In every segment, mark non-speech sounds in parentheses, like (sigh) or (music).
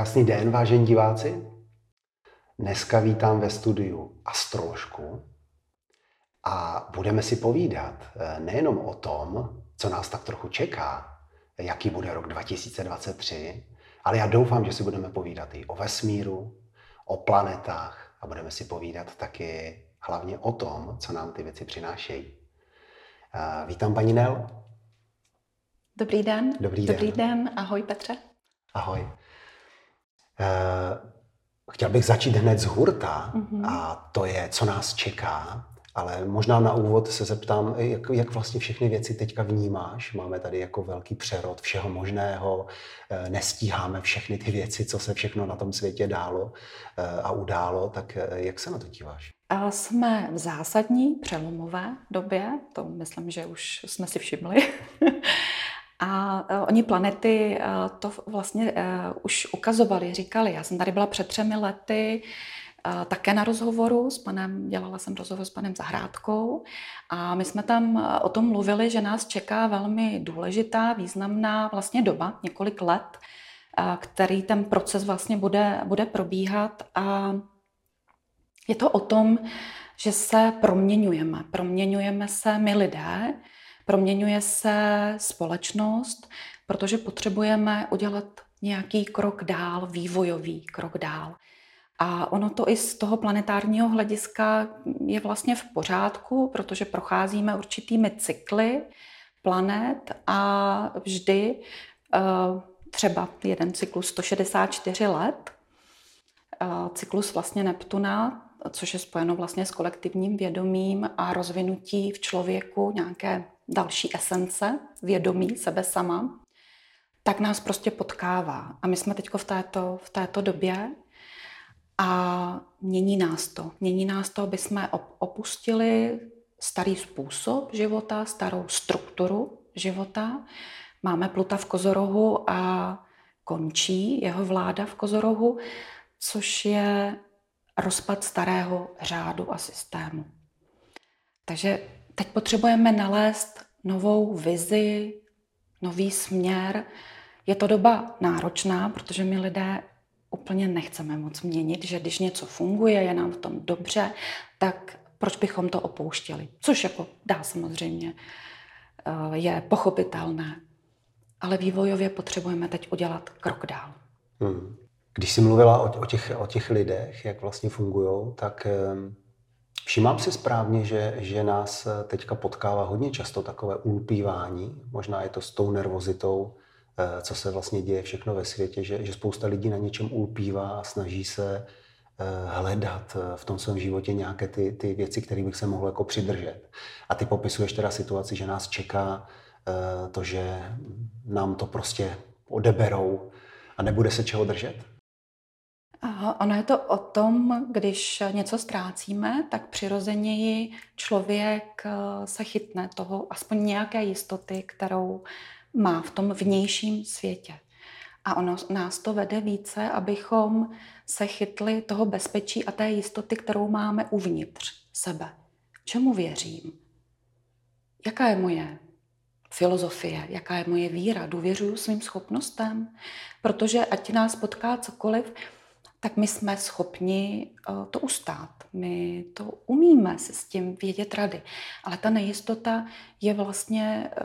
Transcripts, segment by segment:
Krásný den, vážení diváci. Dneska vítám ve studiu astroložku a budeme si povídat eh, nejenom o tom, co nás tak trochu čeká, jaký bude rok 2023, ale já doufám, že si budeme povídat i o vesmíru, o planetách a budeme si povídat taky hlavně o tom, co nám ty věci přinášejí. Eh, vítám paní Nel. Dobrý den. Dobrý den. Dobrý den. Ahoj Petře. Ahoj. Uh, chtěl bych začít hned z hurta mm-hmm. a to je, co nás čeká. Ale možná na úvod se zeptám, jak, jak vlastně všechny věci teďka vnímáš. Máme tady jako velký přerod všeho možného, eh, nestíháme všechny ty věci, co se všechno na tom světě dálo eh, a událo, tak jak se na to díváš? A jsme v zásadní přelomové době, to myslím, že už jsme si všimli. (laughs) A uh, oni planety uh, to vlastně uh, už ukazovali, říkali. Já jsem tady byla před třemi lety také na rozhovoru s panem, dělala jsem rozhovor s panem Zahrádkou a my jsme tam o tom mluvili, že nás čeká velmi důležitá, významná vlastně doba, několik let, který ten proces vlastně bude, bude probíhat a je to o tom, že se proměňujeme. Proměňujeme se my lidé, proměňuje se společnost, protože potřebujeme udělat nějaký krok dál, vývojový krok dál. A ono to i z toho planetárního hlediska je vlastně v pořádku, protože procházíme určitými cykly planet a vždy eh, třeba jeden cyklus 164 let, eh, cyklus vlastně Neptuna, což je spojeno vlastně s kolektivním vědomím a rozvinutí v člověku nějaké další esence, vědomí sebe sama, tak nás prostě potkává. A my jsme teď v této, v této době a mění nás to. Mění nás to, aby jsme opustili starý způsob života, starou strukturu života. Máme Pluta v Kozorohu a končí jeho vláda v Kozorohu, což je rozpad starého řádu a systému. Takže teď potřebujeme nalézt novou vizi, nový směr. Je to doba náročná, protože my lidé úplně nechceme moc měnit, že když něco funguje, je nám v tom dobře, tak proč bychom to opouštěli? Což jako dá samozřejmě, eh, je pochopitelné. Ale vývojově potřebujeme teď udělat krok dál. Hmm. Když jsi mluvila o, těch, o těch lidech, jak vlastně fungují, tak um, všímám si správně, že, že nás teďka potkává hodně často takové ulpívání. Možná je to s tou nervozitou, eh, co se vlastně děje všechno ve světě, že, že spousta lidí na něčem ulpívá a snaží se eh, hledat eh, v tom svém životě nějaké ty, ty věci, které bych se mohl jako přidržet. A ty popisuješ teda situaci, že nás čeká to, že nám to prostě odeberou a nebude se čeho držet? Ono je to o tom, když něco ztrácíme, tak přirozeněji člověk eh, se chytne toho aspoň nějaké jistoty, kterou má v tom vnějším světě. A ono nás to vede více, abychom se chytli toho bezpečí a té jistoty, kterou máme uvnitř sebe. Čemu věřím? Jaká je moje filozofie, jaká je moje víra? Důvěřuju svým schopnostem? Protože ať nás potká cokoliv, tak my jsme schopni eh, to ustát. My to umíme si s tím vědět rady. Ale ta nejistota je vlastně eh,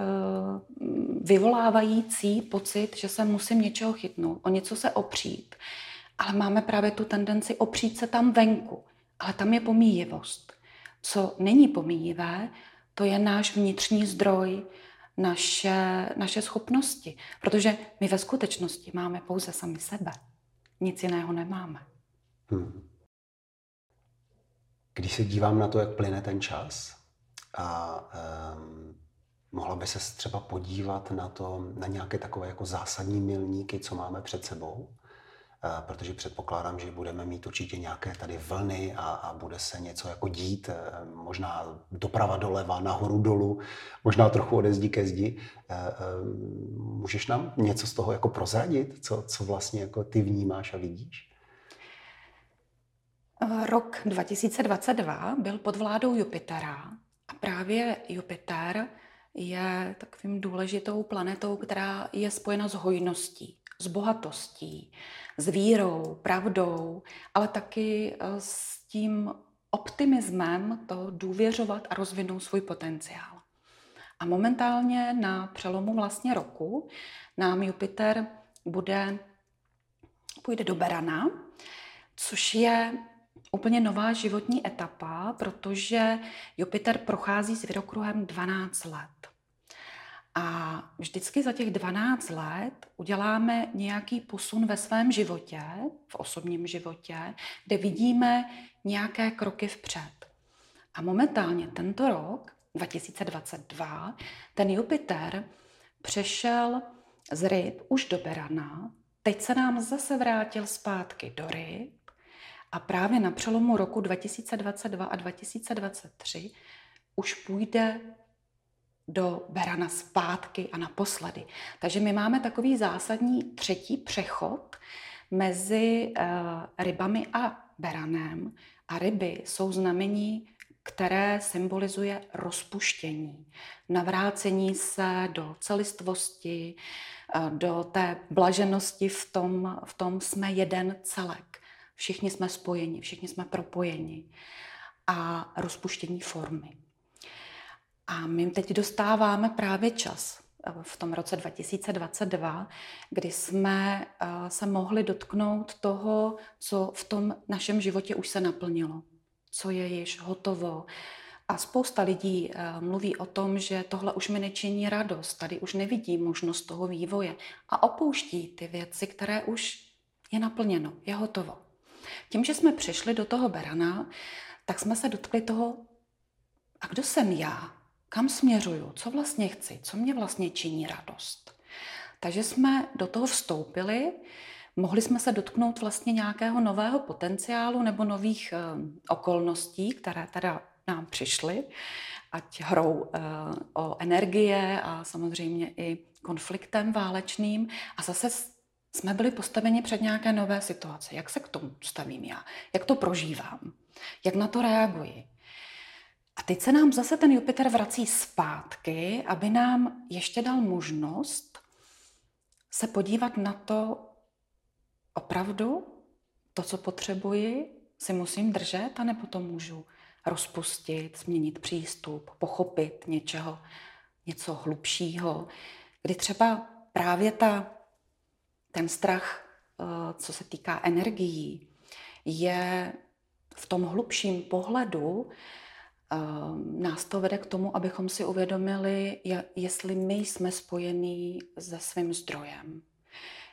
vyvolávající pocit, že se musím něčeho chytnout, o něco se opřít. Ale máme právě tu tendenci opřít se tam venku. Ale tam je pomíjivost. Co není pomíjivé, to je náš vnitřní zdroj, naše, naše schopnosti. Protože my ve skutečnosti máme pouze sami sebe. Nic jiného nemáme. Hmm. Když se dívám na to, jak plyne ten čas, a um, mohla by se třeba podívat na to, na nějaké takové jako zásadní milníky, co máme před sebou, protože předpokládám, že budeme mít určitě nějaké tady vlny a, a bude se něco jako dít, uh, možná doprava doleva, nahoru dolů, možná trochu ode zdi ke zdi. Uh, můžeš nám něco z toho jako prozradit, co, co vlastně jako ty vnímáš a vidíš? Rok 2022 byl pod vládou Jupitera a právě Jupiter je takovým důležitou planetou, která je spojena s hojností s bohatostí, s vírou, pravdou, ale taky eh, s tím optimismem to důvěřovat a rozvinout svůj potenciál. A momentálně na přelomu vlastně roku nám Jupiter bude, půjde do Berana, což je úplně nová životní etapa, protože Jupiter prochází s vyrokruhem 12 let. A vždycky za těch 12 let uděláme nějaký posun ve svém životě, v osobním životě, kde vidíme nějaké kroky vpřed. A momentálně tento rok, 2022, ten Jupiter přešel z ryb už do Berana, teď se nám zase vrátil zpátky do ryb a právě na přelomu roku 2022 a 2023 už půjde do Berana zpátky a naposledy. Takže my máme takový zásadní třetí přechod mezi uh, rybami a Beranem. A ryby jsou znamení, které symbolizuje rozpuštění, navrácení se do celistvosti, uh, do té blaženosti v tom, v tom jsme jeden celek. Všichni jsme spojeni, všichni jsme propojeni. A rozpuštění formy. A my teď dostáváme právě čas eh, v tom roce 2022, kdy jsme eh, se mohli dotknout toho, co v tom našem životě už se naplnilo, co je již hotovo. A spousta lidí eh, mluví o tom, že tohle už mi nečiní radost, tady už nevidí možnost toho vývoje a opouští ty věci, které už je naplněno, je hotovo. Tím, že jsme přišli do toho berana, tak jsme se dotkli toho, a kdo jsem já? Kam směřuju, co vlastně chci, co mě vlastně činí radost. Takže jsme do toho vstoupili, mohli jsme se dotknout vlastně nějakého nového potenciálu nebo nových e, okolností, které teda nám přišly, ať hrou e, o energie a samozřejmě i konfliktem válečným. A zase jsme byli postaveni před nějaké nové situace. Jak se k tomu stavím já? Jak to prožívám? Jak na to reaguji? A teď se nám zase ten Jupiter vrací zpátky, aby nám ještě dal možnost se podívat na to opravdu, to, co potřebuji, si musím držet, anebo to můžu rozpustit, změnit přístup, pochopit něčeho, něco hlubšího, kdy třeba právě ta, ten strach, eh, co se týká energií, je v tom hlubším pohledu nás to vede k tomu, abychom si uvědomili, jestli my jsme spojení se svým zdrojem,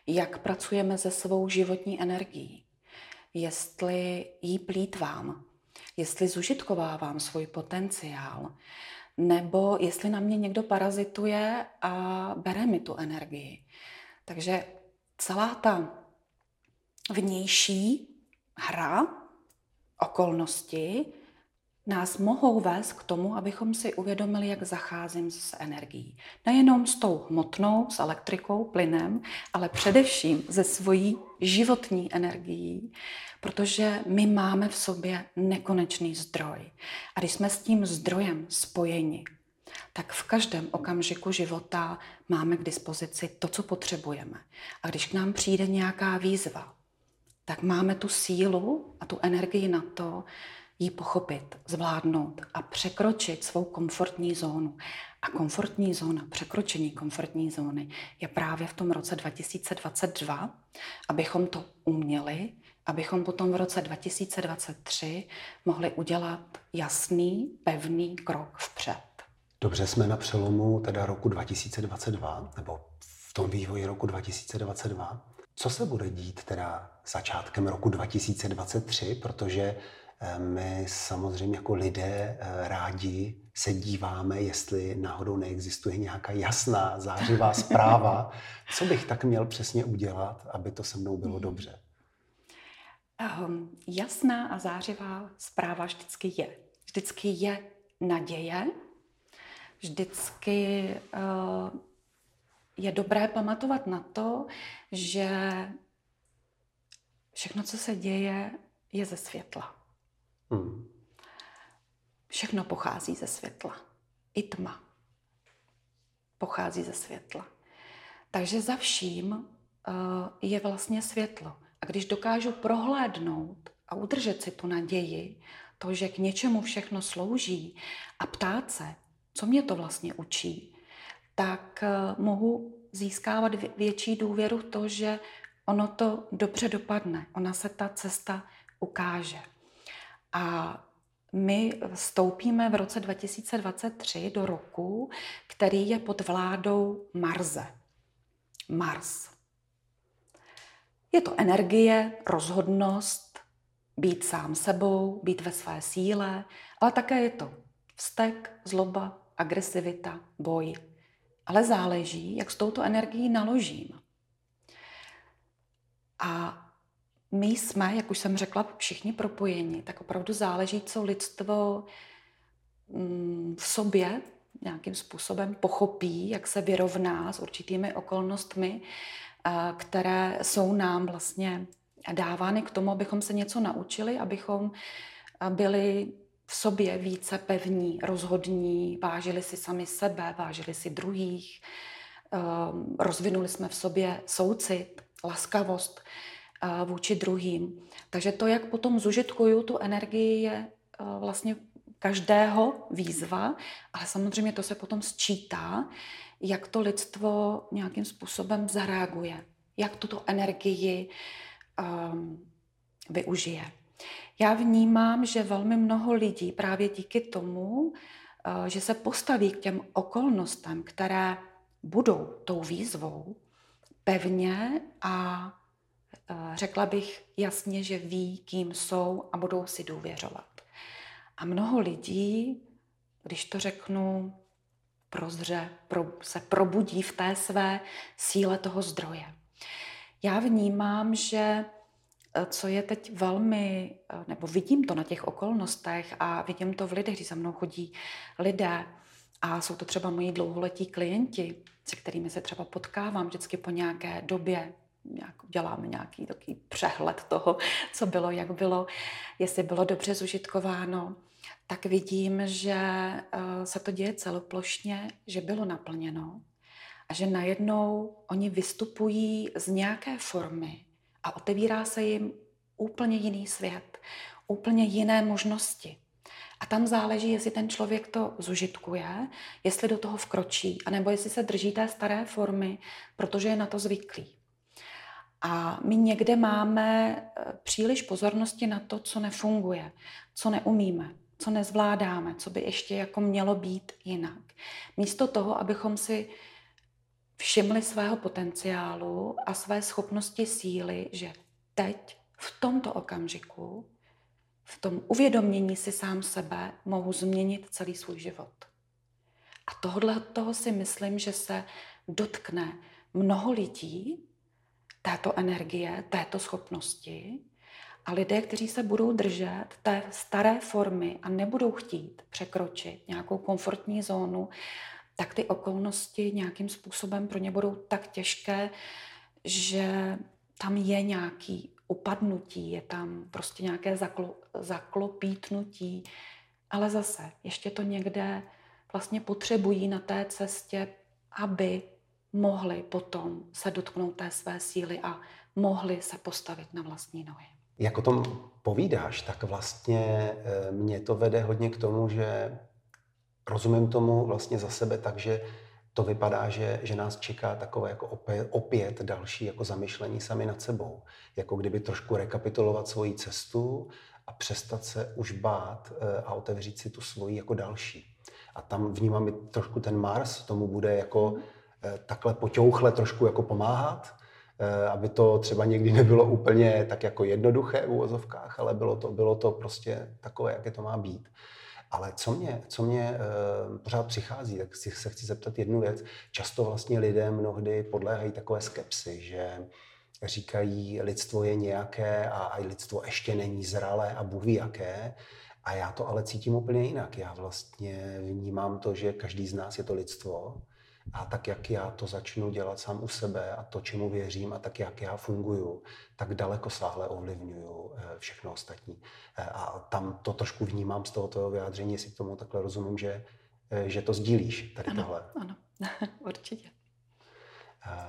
jak pracujeme se svou životní energií, jestli jí plítvám, jestli zužitkovávám svůj potenciál, nebo jestli na mě někdo parazituje a bere mi tu energii. Takže celá ta vnější hra, okolnosti, nás mohou vést k tomu, abychom si uvědomili, jak zacházím s energií. Nejenom s tou hmotnou, s elektrikou, plynem, ale především ze svojí životní energií, protože my máme v sobě nekonečný zdroj. A když jsme s tím zdrojem spojeni, tak v každém okamžiku života máme k dispozici to, co potřebujeme. A když k nám přijde nějaká výzva, tak máme tu sílu a tu energii na to, ji pochopit, zvládnout a překročit svou komfortní zónu. A komfortní zóna, překročení komfortní zóny je právě v tom roce 2022, abychom to uměli, abychom potom v roce 2023 mohli udělat jasný, pevný krok vpřed. Dobře, jsme na přelomu teda roku 2022, nebo v tom vývoji roku 2022. Co se bude dít teda začátkem roku 2023, protože my samozřejmě jako lidé eh, rádi se díváme, jestli náhodou neexistuje nějaká jasná, zářivá (laughs) zpráva, co bych tak měl přesně udělat, aby to se mnou bylo mhm. dobře. Um, jasná a zářivá zpráva vždycky je. Vždycky je naděje, vždycky uh, je dobré pamatovat na to, že všechno, co se děje, je ze světla. Hmm. Všechno pochází ze světla. I tma pochází ze světla. Takže za vším je vlastně světlo. A když dokážu prohlédnout a udržet si tu naději, to, že k něčemu všechno slouží a ptát se, co mě to vlastně učí, tak eh, mohu získávat větší důvěru v to, že ono to dobře dopadne, ona se ta cesta ukáže. A my vstoupíme v roce 2023 do roku, který je pod vládou Marze. Mars. Je to energie, rozhodnost, být sám sebou, být ve své síle, ale také je to vztek, zloba, agresivita, boj. Ale záleží, jak s touto energií naložím. A my jsme, jak už jsem řekla, všichni propojeni, tak opravdu záleží, co lidstvo mm, v sobě nějakým způsobem pochopí, jak se vyrovná s určitými okolnostmi, které jsou nám vlastně dávány k tomu, abychom se něco naučili, abychom byli v sobě více pevní, rozhodní, vážili si sami sebe, vážili si druhých, ehm, rozvinuli jsme v sobě soucit, laskavost vůči druhým. Takže to, jak potom zužitkuju tu energii, je vlastně každého výzva, ale samozřejmě to se potom sčítá, jak to lidstvo nějakým způsobem zareaguje, jak tuto energii um, využije. Já vnímám, že velmi mnoho lidí právě díky tomu, uh, že se postaví k těm okolnostem, které budou tou výzvou, pevně a řekla bych jasně, že ví, kým jsou a budou si důvěřovat. A mnoho lidí, když to řeknu, prozře, pro, se probudí v té své síle toho zdroje. Já vnímám, že eh, co je teď velmi, eh, nebo vidím to na těch okolnostech a vidím to v lidech, když za mnou chodí lidé a jsou to třeba moji dlouholetí klienti, se kterými se třeba potkávám vždycky po nějaké době, nějak, děláme nějaký takový přehled toho, co bylo, jak bylo, jestli bylo dobře zužitkováno, tak vidím, že eh, se to děje celoplošně, že bylo naplněno a že najednou oni vystupují z nějaké formy a otevírá se jim úplně jiný svět, úplně jiné možnosti. A tam záleží, jestli ten člověk to zužitkuje, jestli do toho vkročí, anebo jestli se drží té staré formy, protože je na to zvyklý. A my někde máme eh, příliš pozornosti na to, co nefunguje, co neumíme, co nezvládáme, co by ještě jako mělo být jinak. Místo toho, abychom si všimli svého potenciálu a své schopnosti síly, že teď, v tomto okamžiku, v tom uvědomění si sám sebe mohu změnit celý svůj život. A tohle toho si myslím, že se dotkne mnoho lidí, této energie, této schopnosti. A lidé, kteří se budou držet té staré formy a nebudou chtít překročit nějakou komfortní zónu, tak ty okolnosti nějakým způsobem pro ně budou tak těžké, že tam je nějaký upadnutí, je tam prostě nějaké zaklo, zaklopítnutí, ale zase ještě to někde vlastně potřebují na té cestě, aby mohli potom se dotknout té své síly a mohli se postavit na vlastní nohy. Jak o tom povídáš, tak vlastně eh, mě to vede hodně k tomu, že rozumím tomu vlastně za sebe tak, že to vypadá, že, že nás čeká takové jako opět, opět další jako zamyšlení sami nad sebou. Jako kdyby trošku rekapitulovat svoji cestu a přestat se už bát eh, a otevřít si tu svoji jako další. A tam vnímám i trošku ten Mars, tomu bude jako eh, takhle poťouchle trošku jako pomáhat, Eh, aby to třeba někdy nebylo úplně tak jako jednoduché v úvozovkách, ale bylo to, bylo to prostě takové, jaké to má být. Ale co mě, co mě uh, pořád přichází, tak si, se chci zeptat jednu věc. Často vlastně lidé mnohdy podléhají takové skepsy, že říkají, lidstvo je nějaké a, a lidstvo ještě není zralé a Bůh ví jaké. A já to ale cítím úplně jinak. Já vlastně vnímám to, že každý z nás je to lidstvo a tak, jak já to začnu dělat sám u sebe a to, čemu věřím a tak, jak já funguju, tak daleko sáhle ovlivňuju eh, všechno ostatní. Eh, a tam to trošku vnímám z tohoto vyjádření, jestli k tomu takhle rozumím, že, eh, že to sdílíš, tady ano, tohle. Ano, (laughs) určitě.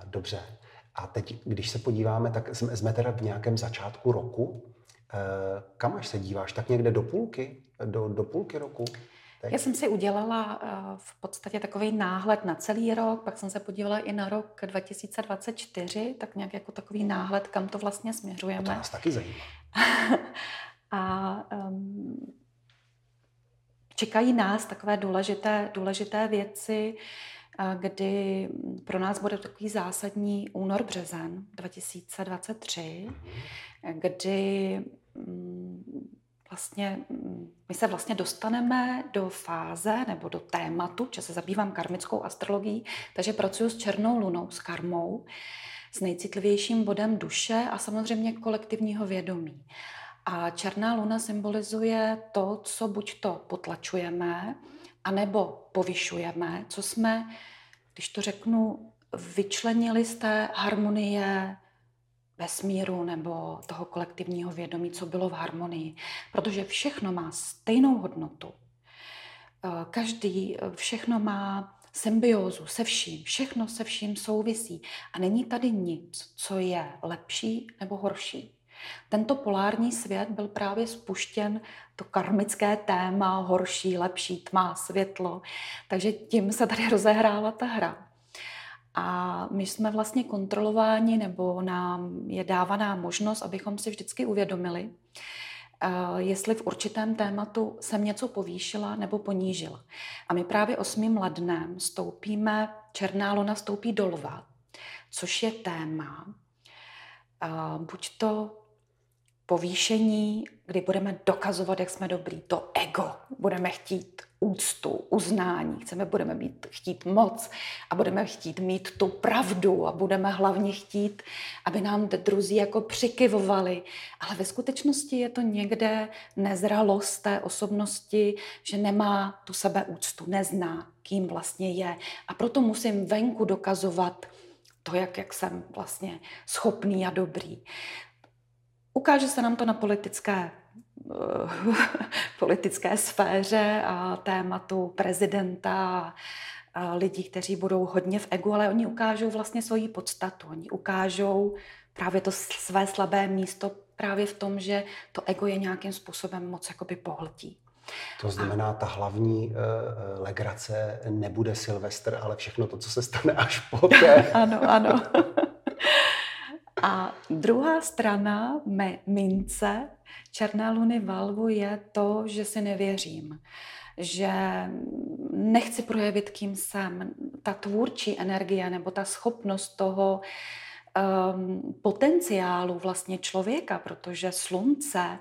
Dobře. A teď, když se podíváme, tak jsme, jsme teda v nějakém začátku roku. Kam až se díváš? Tak někde do půlky? Do, do půlky roku? Já jsem si udělala eh, v podstatě takový náhled na celý rok, pak jsem se podívala i na rok 2024, tak nějak jako takový náhled, kam to vlastně směřujeme. A to nás taky zajímá. (laughs) A um, čekají nás takové důležité, důležité věci, kdy pro nás bude takový zásadní únor březen 2023, kdy mm, vlastně my se vlastně dostaneme do fáze nebo do tématu, že se zabývám karmickou astrologií, takže pracuji s černou lunou, s karmou, s nejcitlivějším bodem duše a samozřejmě kolektivního vědomí. A černá luna symbolizuje to, co buď to potlačujeme, anebo povyšujeme, co jsme, když to řeknu, vyčlenili z té harmonie vesmíru nebo toho kolektivního vědomí, co bylo v harmonii. Protože všechno má stejnou hodnotu. Eh, každý, eh, všechno má symbiózu se vším, všechno se vším souvisí a není tady nic, co je lepší nebo horší. Tento polární svět byl právě spuštěn to karmické téma, horší, lepší, tma, světlo. Takže tím se tady (laughs) rozehrála ta hra. A my jsme vlastně kontrolováni, nebo nám je dávaná možnost, abychom si vždycky uvědomili, eh, jestli v určitém tématu jsem něco povýšila nebo ponížila. A my právě 8. lednem stoupíme, černá luna stoupí do lva, což je téma, buď to povýšení, kdy budeme dokazovat, jak jsme dobrý, to ego. Budeme chtít úctu, uznání, chceme, budeme mít, chtít moc a budeme chtít mít tu pravdu a budeme hlavně chtít, aby nám druzí jako přikivovali. Ale ve skutečnosti je to někde nezralost té osobnosti, že nemá tu sebeúctu, nezná, kým vlastně je. A proto musím venku dokazovat to, jak, jak jsem vlastně schopný a dobrý. Ukáže se nám to na politické eh, (laughs) politické sféře a tématu prezidenta a lidí, kteří budou hodně v egu, ale oni ukážou vlastně svoji podstatu. Oni ukážou právě to své slabé místo právě v tom, že to ego je nějakým způsobem moc jakoby pohltí. To znamená, ta hlavní uh, legrace nebude Silvestr, ale všechno to, co se stane až poté. (laughs) ano, ano. (laughs) A druhá strana mé mince černé luny valvu je to, že si nevěřím že nechci projevit, kým jsem. Ta tvůrčí energie nebo ta schopnost toho um, potenciálu vlastně člověka, protože slunce,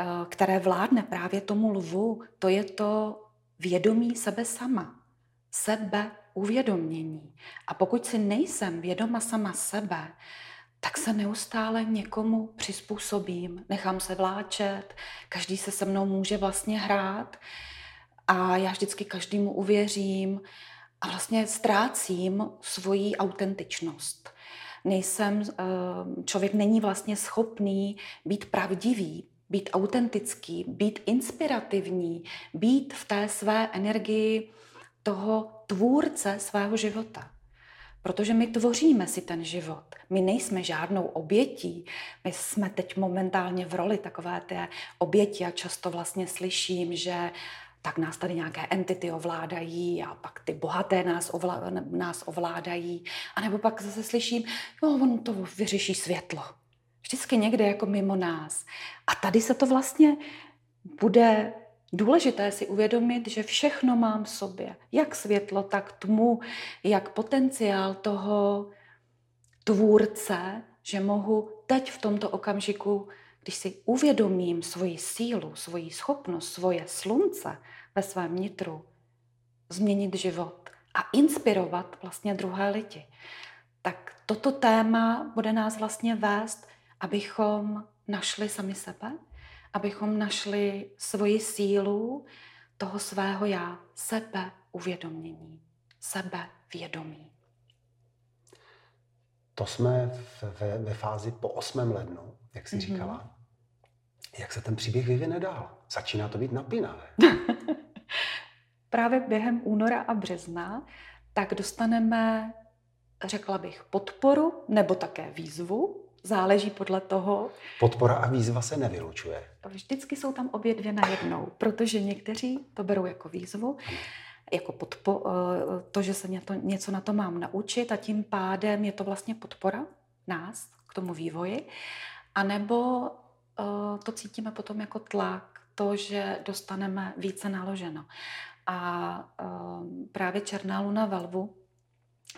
uh, které vládne právě tomu lvu, to je to vědomí sebe sama, sebe uvědomění. A pokud si nejsem vědoma sama sebe, tak se neustále někomu přizpůsobím, nechám se vláčet, každý se se mnou může vlastně hrát a já vždycky každému uvěřím a vlastně ztrácím svoji autentičnost. Nejsem, eh, člověk není vlastně schopný být pravdivý, být autentický, být inspirativní, být v té své energii toho tvůrce svého života. Protože my tvoříme si ten život. My nejsme žádnou obětí. My jsme teď momentálně v roli takové té oběti a často vlastně slyším, že tak nás tady nějaké entity ovládají a pak ty bohaté nás, ovlá, nás ovládají. A nebo pak zase slyším, no on to vyřeší světlo. Vždycky někde jako mimo nás. A tady se to vlastně bude důležité si uvědomit, že všechno mám v sobě. Jak světlo, tak tmu, jak potenciál toho tvůrce, že mohu teď v tomto okamžiku, když si uvědomím svoji sílu, svoji schopnost, svoje slunce ve svém nitru, změnit život a inspirovat vlastně druhé lidi. Tak toto téma bude nás vlastně vést, abychom našli sami sebe, abychom našli svoji sílu toho svého já, sebe uvědomění, sebe vědomí. To jsme ve, ve fázi po 8. lednu, jak jsi mm-hmm. říkala. Jak se ten příběh vyvine dál? Začíná to být napínavé. (laughs) Právě během února a března tak dostaneme řekla bych, podporu nebo také výzvu. Záleží podle toho. Podpora a výzva se nevylučuje. Vždycky jsou tam obě dvě najednou, protože někteří to berou jako výzvu, jako podpo, eh, to, že se něco, na to mám naučit a tím pádem je to vlastně podpora nás k tomu vývoji. A nebo eh, to cítíme potom jako tlak, to, že dostaneme více naloženo. A eh, právě černá luna ve lvu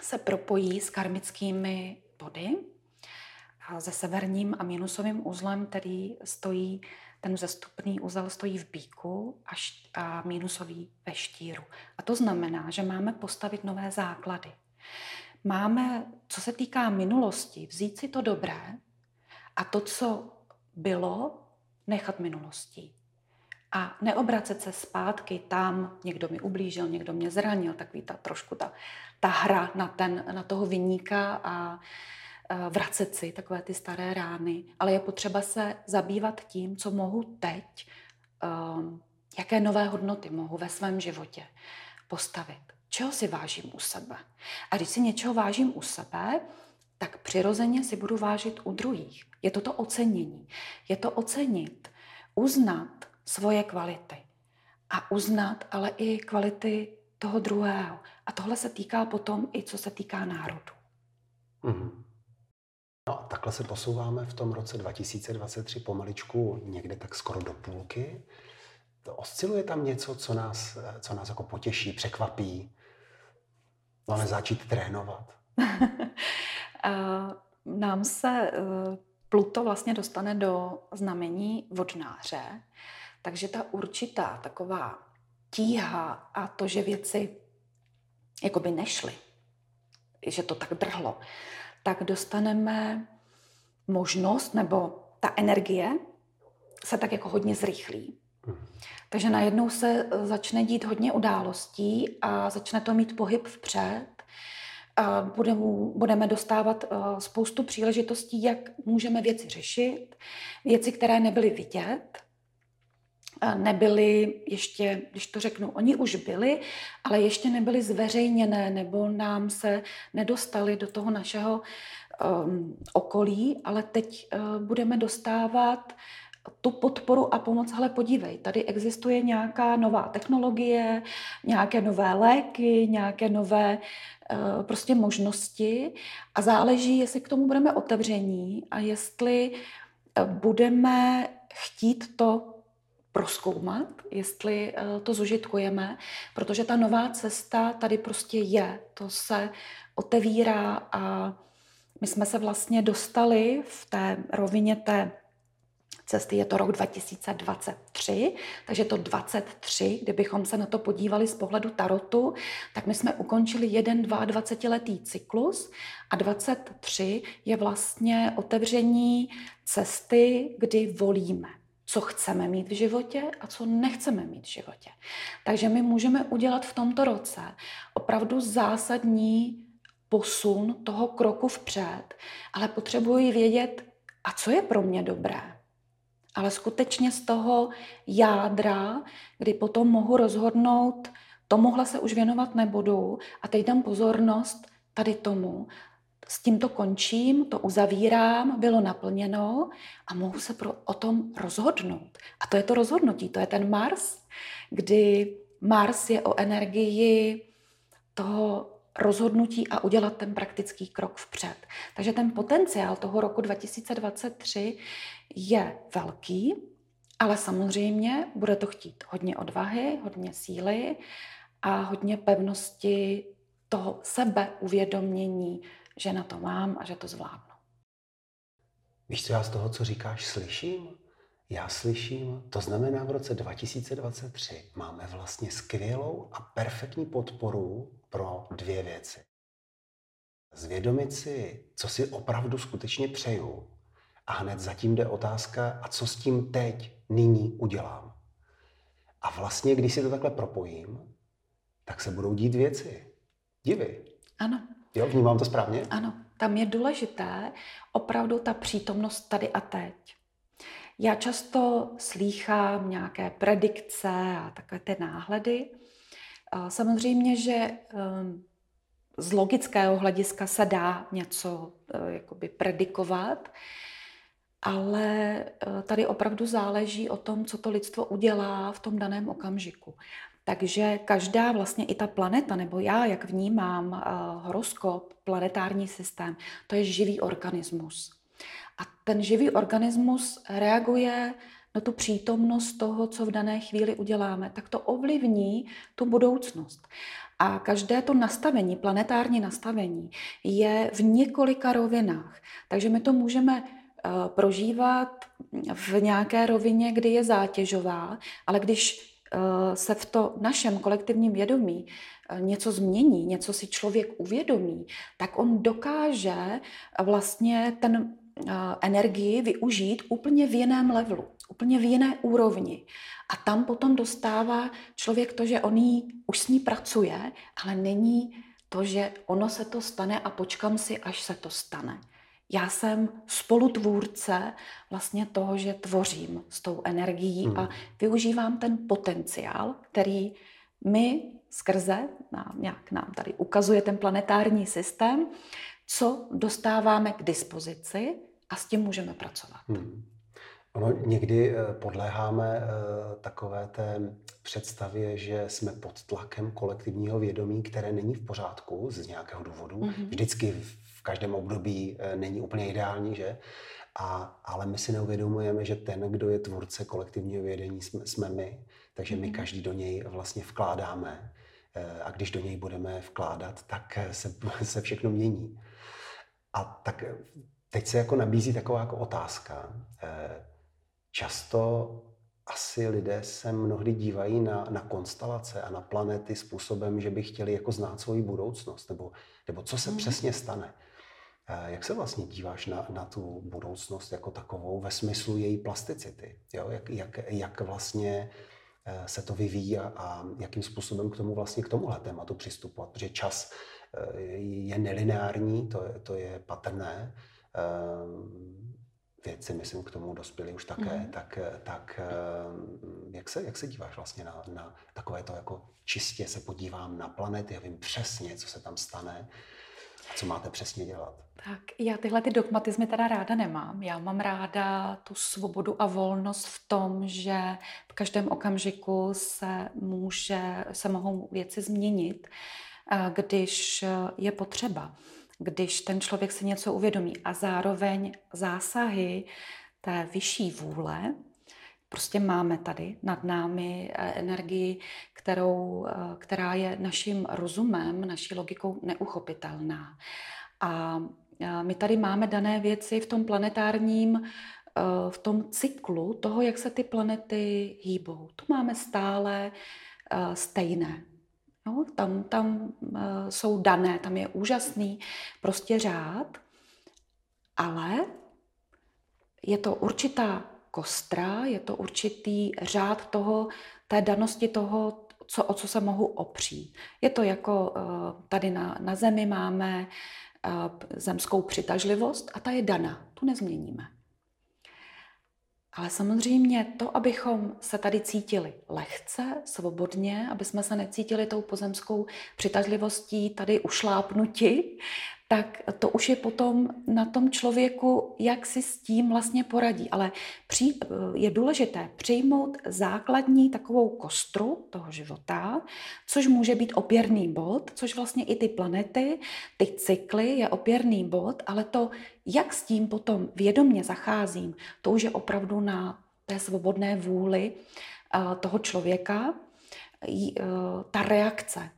se propojí s karmickými body, a se severním a minusovým uzlem, který stojí, ten zestupný úzel stojí v bíku a, a minusový ve štíru. A to znamená, že máme postavit nové základy. Máme, co se týká minulosti, vzít si to dobré a to, co bylo, nechat minulostí. A neobracet se zpátky tam, někdo mi ublížil, někdo mě zranil, takový ta trošku ta, ta hra na, ten, na toho vyníka a vracet si takové ty staré rány, ale je potřeba se zabývat tím, co mohu teď, um, jaké nové hodnoty mohu ve svém životě postavit. Čeho si vážím u sebe? A když si něčeho vážím u sebe, tak přirozeně si budu vážit u druhých. Je to to ocenění. Je to ocenit, uznat svoje kvality a uznat ale i kvality toho druhého. A tohle se týká potom i co se týká národu. Mm-hmm. No a takhle se posouváme v tom roce 2023 pomaličku někde tak skoro do půlky. To osciluje tam něco, co nás, co nás jako potěší, překvapí. Máme začít trénovat. (laughs) Nám se e, Pluto vlastně dostane do znamení vodnáře, takže ta určitá taková tíha a to, že věci jakoby nešly, že to tak drhlo, tak dostaneme možnost, nebo ta energie se tak jako hodně zrychlí. Takže najednou se začne dít hodně událostí a začne to mít pohyb vpřed. A budeme, budeme dostávat e, spoustu příležitostí, jak můžeme věci řešit, věci, které nebyly vidět, nebyly ještě, když to řeknu, oni už byli, ale ještě nebyly zveřejněné nebo nám se nedostali do toho našeho um, okolí, ale teď uh, budeme dostávat tu podporu a pomoc, ale podívej, tady existuje nějaká nová technologie, nějaké nové léky, nějaké nové uh, prostě možnosti. A záleží, jestli k tomu budeme otevření a jestli uh, budeme chtít to proskoumat, jestli eh, to zužitkujeme, protože ta nová cesta tady prostě je. To se otevírá a my jsme se vlastně dostali v té rovině té cesty, je to rok 2023, takže to 23, kdybychom se na to podívali z pohledu tarotu, tak my jsme ukončili jeden 22-letý cyklus a 23 je vlastně otevření cesty, kdy volíme co chceme mít v životě a co nechceme mít v životě. Takže my můžeme udělat v tomto roce opravdu zásadní posun toho kroku vpřed, ale potřebuji vědět, a co je pro mě dobré. Ale skutečně z toho jádra, kdy potom mohu rozhodnout, tomuhle se už věnovat nebudu a teď dám pozornost tady tomu s tímto končím, to uzavírám, bylo naplněno a mohu se pro, o tom rozhodnout. A to je to rozhodnutí, to je ten Mars, kdy Mars je o energii toho rozhodnutí a udělat ten praktický krok vpřed. Takže ten potenciál toho roku 2023 je velký, ale samozřejmě bude to chtít hodně odvahy, hodně síly a hodně pevnosti toho sebeuvědomění, že na to mám a že to zvládnu. Víš, co já z toho, co říkáš, slyším? Já slyším, to znamená v roce 2023 máme vlastně skvělou a perfektní podporu pro dvě věci. Zvědomit si, co si opravdu skutečně přeju. A hned zatím jde otázka, a co s tím teď, nyní udělám. A vlastně, když si to takhle propojím, tak se budou dít věci. Divy. Ano. Jo, vnímám to správně? Ano, tam je důležité opravdu ta přítomnost tady a teď. Já často slýchám nějaké predikce a takové ty náhledy. Samozřejmě, že ehm, z logického hlediska se dá něco eh, jakoby predikovat, ale eh, tady opravdu záleží o tom, co to lidstvo udělá v tom daném okamžiku. Takže každá vlastně i ta planeta, nebo já, jak vnímám uh, horoskop, planetární systém, to je živý organismus. A ten živý organismus reaguje na tu přítomnost toho, co v dané chvíli uděláme, tak to ovlivní tu budoucnost. A každé to nastavení, planetární nastavení, je v několika rovinách. Takže my to můžeme uh, prožívat v nějaké rovině, kdy je zátěžová, ale když Eh, se v to našem kolektivním vědomí eh, něco změní, něco si člověk uvědomí, tak on dokáže vlastně ten eh, energii využít úplně v jiném levelu, úplně v jiné úrovni. A tam potom dostává člověk to, že on jí, už s ní pracuje, ale není to, že ono se to stane a počkám si, až se to stane. Já jsem spolutvůrce vlastně toho, že tvořím s tou energií hmm. a využívám ten potenciál, který my skrze, nám, nějak nám tady ukazuje ten planetární systém, co dostáváme k dispozici a s tím můžeme pracovat. Hmm. Ono někdy eh, podléháme eh, takové té představě, že jsme pod tlakem kolektivního vědomí, které není v pořádku z nějakého důvodu. Mm-hmm. Vždycky v každém období eh, není úplně ideální, že? A, ale my si neuvědomujeme, že ten, kdo je tvůrce kolektivního vědění, jsme, jsme my. Takže my mhm. každý do něj vlastně vkládáme. A když do něj budeme vkládat, tak se, (laughs) se všechno mění. A tak teď se jako nabízí taková jako otázka. Často asi lidé se mnohdy dívají na, na konstelace a na planety způsobem, že by chtěli jako znát svoji budoucnost, nebo, nebo co se mm. přesně stane. Eh, jak se vlastně díváš na, na tu budoucnost jako takovou ve smyslu její plasticity? Jo? Jak, jak, jak vlastně eh, se to vyvíjí a, a jakým způsobem k tomu vlastně k tomuhle tématu přistupovat? Protože čas eh, je nelineární, to je, to je patrné věci, myslím, k tomu dospěli už také, mm. tak, tak jak, se, jak se díváš vlastně na, na takové to, jako čistě se podívám na planety a vím přesně, co se tam stane, a co máte přesně dělat? Tak já tyhle ty dogmatizmy teda ráda nemám. Já mám ráda tu svobodu a volnost v tom, že v každém okamžiku se, může, se mohou věci změnit, eh, když je potřeba když ten člověk si něco uvědomí a zároveň zásahy té vyšší vůle, prostě máme tady nad námi eh, energii, kterou, eh, která je naším rozumem, naší logikou neuchopitelná. A my tady máme dané věci v tom planetárním, v tom cyklu toho, jak se ty planety hýbou. To máme stále stejné. No, tam, tam uh, jsou dané, tam je úžasný prostě řád, ale je to určitá kostra, je to určitý řád toho, té danosti toho, co, o co se mohu opřít. Je to jako tady na, na zemi máme zemskou přitažlivost a ta je dana, tu nezměníme. Ale samozřejmě to, abychom se tady cítili lehce, svobodně, aby jsme se necítili tou pozemskou přitažlivostí tady ušlápnuti, tak to už je potom na tom člověku, jak si s tím vlastně poradí. Ale při, je důležité přijmout základní takovou kostru toho života, což může být opěrný bod, což vlastně i ty planety, ty cykly je opěrný bod, ale to, jak s tím potom vědomně zacházím, to už je opravdu na té svobodné vůli eh, toho člověka, eh, ta reakce,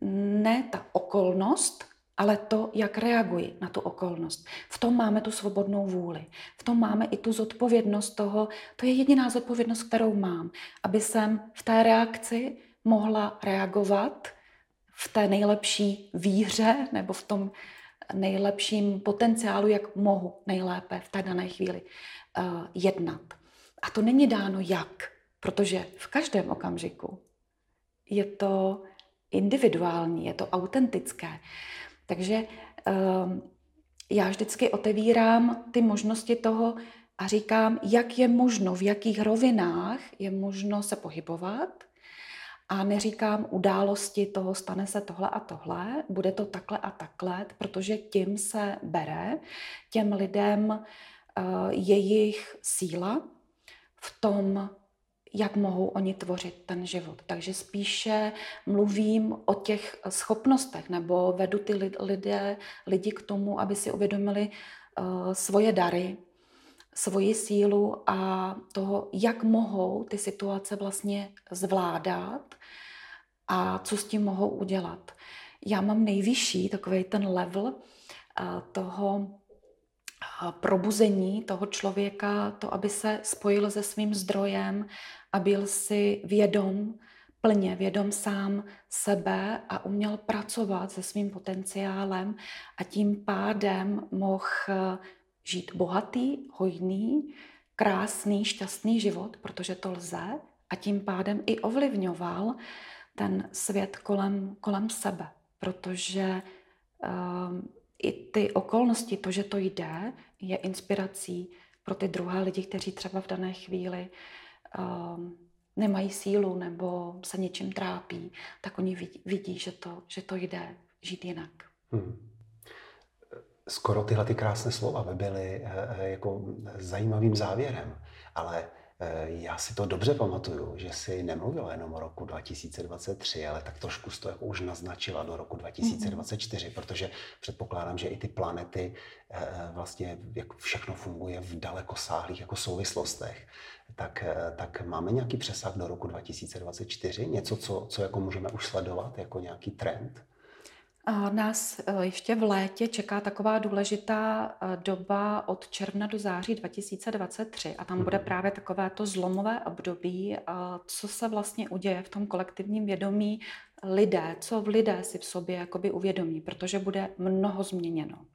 ne ta okolnost, ale to, jak reaguji na tu okolnost. V tom máme tu svobodnou vůli. V tom máme i tu zodpovědnost toho, to je jediná zodpovědnost, kterou mám, aby jsem v té reakci mohla reagovat v té nejlepší víře nebo v tom nejlepším potenciálu, jak mohu nejlépe v té dané chvíli uh, jednat. A to není dáno jak, protože v každém okamžiku je to individuální, je to autentické. Takže um, já vždycky otevírám ty možnosti toho a říkám, jak je možno, v jakých rovinách je možno se pohybovat. A neříkám události toho, stane se tohle a tohle, bude to takhle a takhle, protože tím se bere těm lidem uh, jejich síla v tom, jak mohou oni tvořit ten život. Takže spíše mluvím o těch schopnostech nebo vedu ty lidé, lidi k tomu, aby si uvědomili uh, svoje dary, svoji sílu a toho, jak mohou ty situace vlastně zvládat a co s tím mohou udělat. Já mám nejvyšší takový ten level uh, toho probuzení toho člověka, to, aby se spojil se svým zdrojem a byl si vědom, plně vědom sám sebe a uměl pracovat se svým potenciálem a tím pádem mohl žít bohatý, hojný, krásný, šťastný život, protože to lze a tím pádem i ovlivňoval ten svět kolem, kolem sebe, protože uh, i ty okolnosti, to, že to jde, je inspirací pro ty druhé lidi, kteří třeba v dané chvíli uh, nemají sílu nebo se něčím trápí, tak oni vidí, vidí že, to, že to jde žít jinak. Hmm. Skoro tyhle ty krásné slova by byly eh, eh, jako zajímavým závěrem, ale já si to dobře pamatuju, že si nemluvila jenom o roku 2023, ale tak trošku to jako už naznačila do roku 2024, mm-hmm. protože předpokládám, že i ty planety eh, vlastně jak všechno funguje v dalekosáhlých jako souvislostech. Tak, eh, tak máme nějaký přesah do roku 2024? Něco, co, co jako můžeme už sledovat jako nějaký trend? Nás e, ještě v létě čeká taková důležitá e, doba od června do září 2023 a tam bude mhm. právě takové to zlomové období, co se vlastně uděje v tom kolektivním vědomí lidé, co v lidé si v sobě jakoby uvědomí, protože bude mnoho změněno.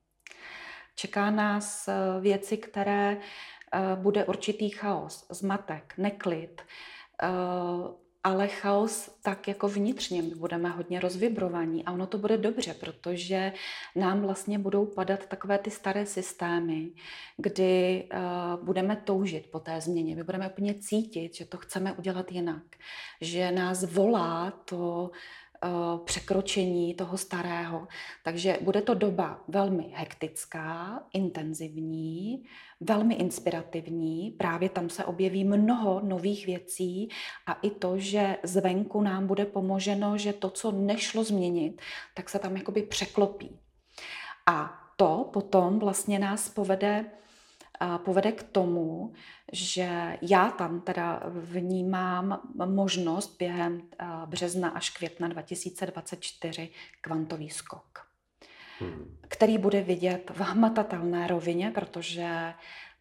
Čeká nás e, věci, které bude určitý chaos, zmatek, neklid, ale chaos tak jako vnitřně, my budeme hodně rozvibrovaní a ono to bude dobře, protože nám vlastně budou padat takové ty staré systémy, kdy uh, budeme toužit po té změně, my budeme úplně cítit, že to chceme udělat jinak, že nás volá to překročení toho starého. Takže bude to doba velmi hektická, intenzivní, velmi inspirativní. Právě tam se objeví mnoho nových věcí a i to, že zvenku nám bude pomoženo, že to, co nešlo změnit, tak se tam jakoby překlopí. A to potom vlastně nás povede povede k tomu, že já tam teda vnímám možnost během března až května 2024 kvantový skok, hmm. který bude vidět v hmatatelné rovině, protože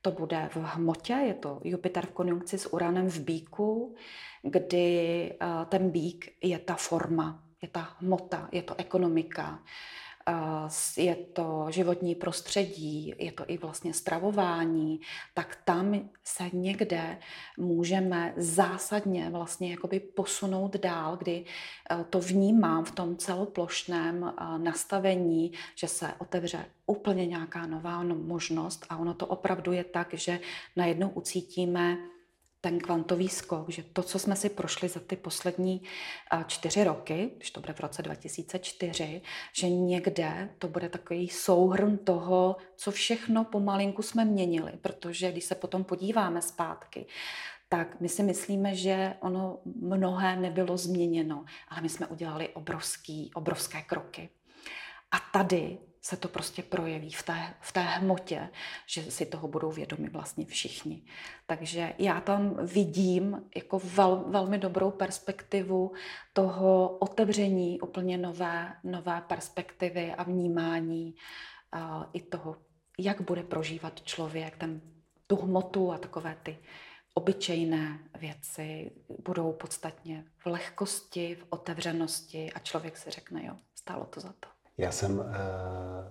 to bude v hmotě, je to Jupiter v konjunkci s Uranem v bíku, kdy ten bík je ta forma, je ta hmota, je to ekonomika, je to životní prostředí, je to i vlastně stravování, tak tam se někde můžeme zásadně vlastně jakoby posunout dál, kdy e, to vnímám v tom celoplošném e, nastavení, že se otevře úplně nějaká nová možnost a ono to opravdu je tak, že najednou ucítíme ten kvantový skok, že to, co jsme si prošli za ty poslední čtyři roky, když to bude v roce 2004, že někde to bude takový souhrn toho, co všechno pomalinku jsme měnili, protože když se potom podíváme zpátky, tak my si myslíme, že ono mnohé nebylo změněno, ale my jsme udělali obrovský, obrovské kroky. A tady se to prostě projeví v té, v té hmotě, že si toho budou vědomi vlastně všichni. Takže já tam vidím jako vel, velmi dobrou perspektivu toho otevření úplně nové, nové perspektivy a vnímání uh, i toho, jak bude prožívat člověk ten, tu hmotu a takové ty obyčejné věci budou podstatně v lehkosti, v otevřenosti a člověk si řekne, jo, stálo to za to. Já jsem uh,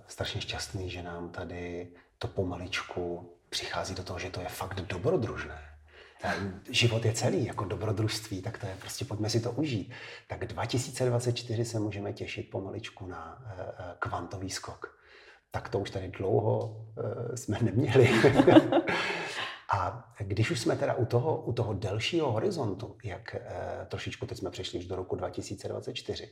strašně šťastný, že nám tady to pomaličku přichází do toho, že to je fakt dobrodružné. Eh, život je celý jako dobrodružství, tak to je prostě pojďme si to užít. Tak 2024 se můžeme těšit pomaličku na uh, kvantový skok. Tak to už tady dlouho uh, jsme neměli. (laughs) A když už jsme teda u toho, u toho delšího horizontu, jak e, trošičku teď jsme přešli už do roku 2024,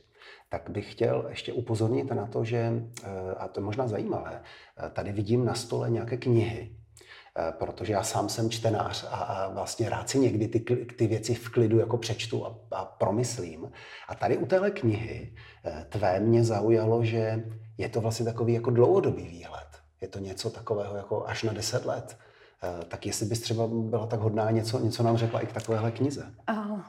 tak bych chtěl ještě upozornit na to, že, e, a to je možná zajímavé, e, tady vidím na stole nějaké knihy, protože já sám jsem čtenář a, a vlastně rád si někdy ty, ty věci v klidu jako přečtu a, a promyslím. A tady u téhle knihy tvé mě zaujalo, že je to vlastně takový jako dlouhodobý výhled. Je to něco takového jako až na deset let. Eh, tak jestli bys třeba byla tak hodná něco, něco nám řekla i k takovéhle knize.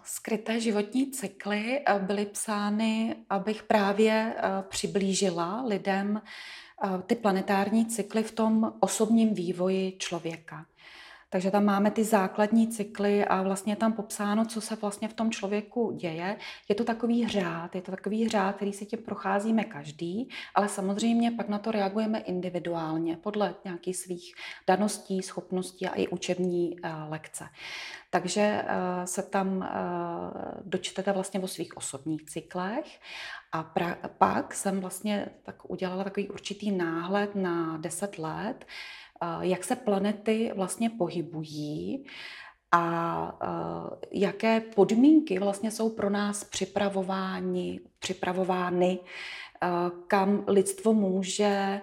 Skryté životní cykly eh, byly psány, abych právě eh, přiblížila lidem ty planetární cykly v tom osobním vývoji člověka. Takže tam máme ty základní cykly a vlastně je tam popsáno, co se vlastně v tom člověku děje. Je to takový řád, je to takový řád, který si tím procházíme každý, ale samozřejmě pak na to reagujeme individuálně podle nějakých svých daností, schopností a i učební uh, lekce. Takže uh, se tam uh, dočtete vlastně o svých osobních cyklech a pra- pak jsem vlastně tak udělala takový určitý náhled na 10 let, jak se planety vlastně pohybují a jaké podmínky vlastně jsou pro nás připravovány, připravovány kam lidstvo může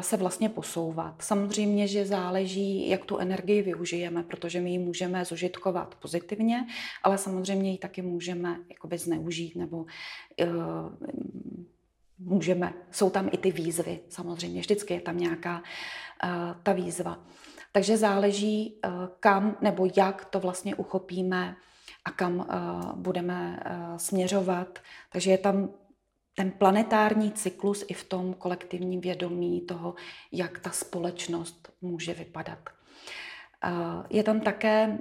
se vlastně posouvat. Samozřejmě, že záleží, jak tu energii využijeme, protože my ji můžeme zužitkovat pozitivně, ale samozřejmě ji taky můžeme jakoby zneužít nebo uh, můžeme, jsou tam i ty výzvy, samozřejmě, vždycky je tam nějaká uh, ta výzva. Takže záleží, uh, kam nebo jak to vlastně uchopíme a kam uh, budeme uh, směřovat. Takže je tam ten planetární cyklus i v tom kolektivním vědomí toho, jak ta společnost může vypadat. Je tam také,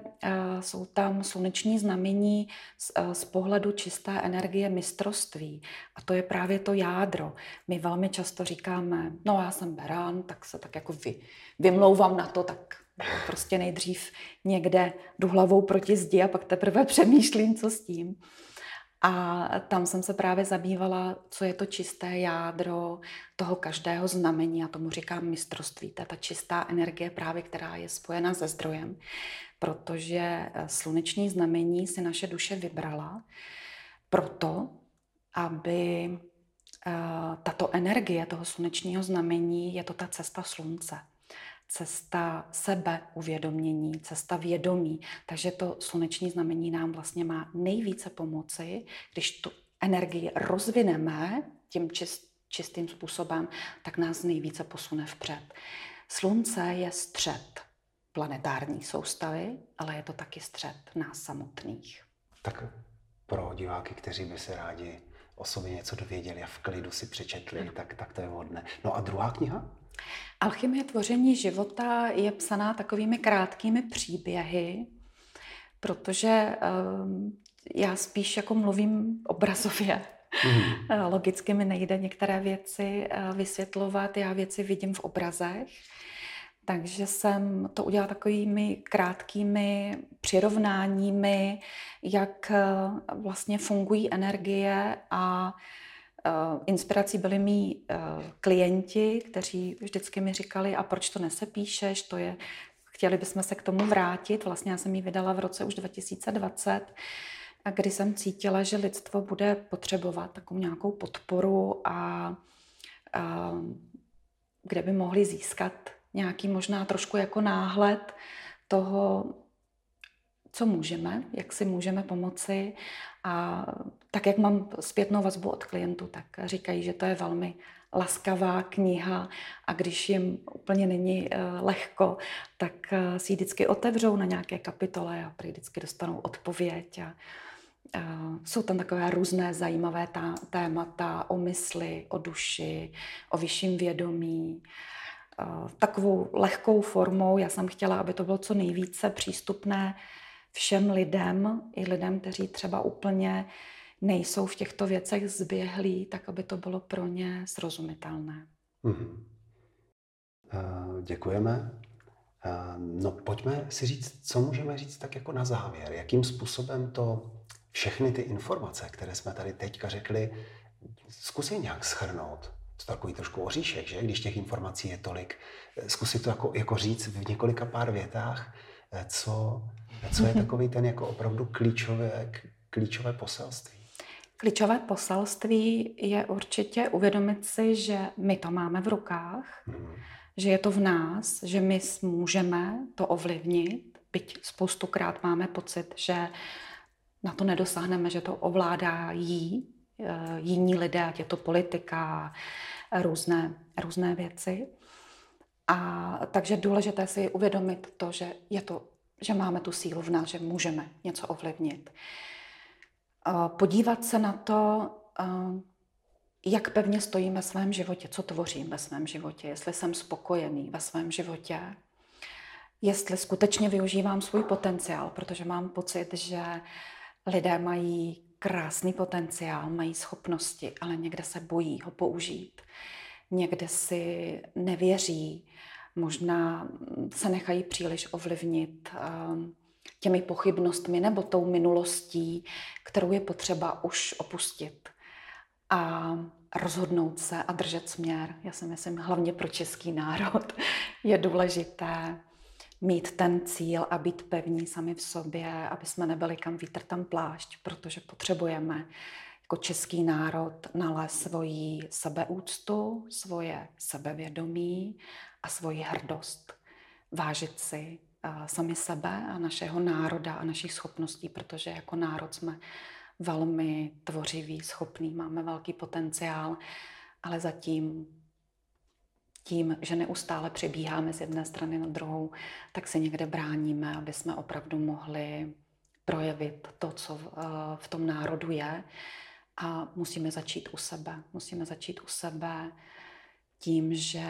jsou tam sluneční znamení z, z pohledu čisté energie mistrovství. A to je právě to jádro. My velmi často říkáme, no já jsem berán, tak se tak jako vy, vymlouvám na to, tak prostě nejdřív někde jdu hlavou proti zdi a pak teprve (laughs) přemýšlím, co s tím. A tam jsem se právě zabývala, co je to čisté jádro toho každého znamení. A tomu říkám mistrovství. Je ta čistá energie právě, která je spojena se zdrojem. Protože eh, sluneční znamení si naše duše vybrala proto, aby eh, tato energie toho slunečního znamení je to ta cesta slunce cesta sebeuvědomění, cesta vědomí. Takže to sluneční znamení nám vlastně má nejvíce pomoci, když tu energii rozvineme tím čist, čistým způsobem, tak nás nejvíce posune vpřed. Slunce je střed planetární soustavy, ale je to taky střed nás samotných. Tak pro diváky, kteří by se rádi o sobě něco dověděli a v klidu si přečetli, tak, tak to je vhodné. No a druhá kniha? Alchymie tvoření života je psaná takovými krátkými příběhy, protože um, já spíš jako mluvím obrazově. Mm. Logicky mi nejde některé věci eh, vysvětlovat, já věci vidím v obrazech. Takže jsem to udělala takovými krátkými přirovnáními, jak eh, vlastně fungují energie a inspirací byli mý eh, klienti, kteří vždycky mi říkali, a proč to nesepíšeš, to je, chtěli bychom se k tomu vrátit. Vlastně já jsem ji vydala v roce už 2020, a kdy jsem cítila, že lidstvo bude potřebovat takovou nějakou podporu a, a kde by mohli získat nějaký možná trošku jako náhled toho, co můžeme, jak si můžeme pomoci a tak, jak mám zpětnou vazbu od klientů, tak říkají, že to je velmi laskavá kniha a když jim úplně není uh, lehko, tak uh, si ji vždycky otevřou na nějaké kapitole a prý vždycky dostanou odpověď. A, uh, jsou tam takové různé zajímavé témata o mysli, o duši, o vyšším vědomí. Takovou lehkou formou, já jsem chtěla, aby to bylo co nejvíce přístupné všem lidem, i lidem, kteří třeba úplně nejsou v těchto věcech zběhlí, tak aby to bylo pro ně srozumitelné. Mm-hmm. Děkujeme. Uh, no pojďme si říct, co můžeme říct tak jako na závěr. Jakým způsobem to všechny ty informace, které jsme tady teďka řekli, zkusí nějak schrnout. To takový trošku oříšek, že? Když těch informací je tolik. Zkusit to jako, jako říct v několika pár větách, Co, co je takový ten jako opravdu klíčové, klíčové poselství? Klíčové poselství je určitě uvědomit si, že my to máme v rukách, hmm. že je to v nás, že my můžeme to ovlivnit, byť spoustukrát máme pocit, že na to nedosáhneme, že to ovládá jí, eh, jiní lidé, ať je to politika, různé, různé věci. A takže důležité si uvědomit to, že, je to, že máme tu sílu v nás, že můžeme něco ovlivnit. Podívat se na to, jak pevně stojím ve svém životě, co tvořím ve svém životě, jestli jsem spokojený ve svém životě, jestli skutečně využívám svůj potenciál, protože mám pocit, že lidé mají krásný potenciál, mají schopnosti, ale někde se bojí ho použít. Někde si nevěří, možná se nechají příliš ovlivnit um, těmi pochybnostmi nebo tou minulostí, kterou je potřeba už opustit a rozhodnout se a držet směr. Já si myslím, hlavně pro český národ (laughs) je důležité mít ten cíl a být pevní sami v sobě, aby jsme nebyli kam vítr tam plášť, protože potřebujeme jako český národ nalézt svoji sebeúctu, svoje sebevědomí a svoji hrdost. Vážit si sami sebe a našeho národa a našich schopností, protože jako národ jsme velmi tvořiví, schopný, máme velký potenciál, ale zatím tím, že neustále přebíháme z jedné strany na druhou, tak se někde bráníme, aby jsme opravdu mohli projevit to, co v, eh, v tom národu je. A musíme začít u sebe. Musíme začít u sebe tím, že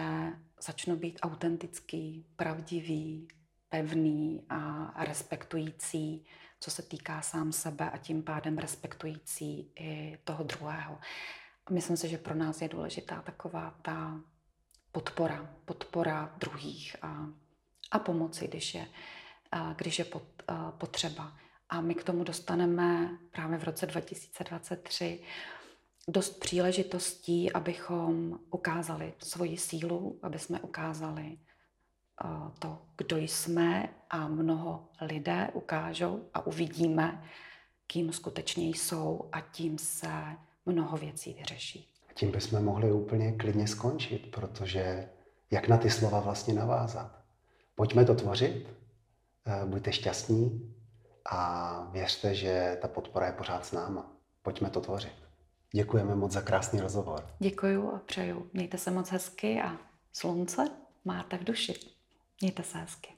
začnu být autentický, pravdivý, pevný a respektující, co se týká sám sebe a tím pádem respektující i toho druhého. Myslím si, že pro nás je důležitá taková ta podpora, podpora druhých a, a pomoci, když je, když je pot, potřeba. A my k tomu dostaneme právě v roce 2023 dost příležitostí, abychom ukázali svoji sílu, aby jsme ukázali to, kdo jsme a mnoho lidé ukážou a uvidíme, kým skutečně jsou a tím se mnoho věcí vyřeší. Tím bychom mohli úplně klidně skončit, protože jak na ty slova vlastně navázat? Pojďme to tvořit, eh, buďte šťastní a věřte, že ta podpora je pořád s náma. Pojďme to tvořit. Děkujeme moc za krásný rozhovor. Děkuju a přeju. Mějte se moc hezky a slunce máte v duši. Mějte se hezky.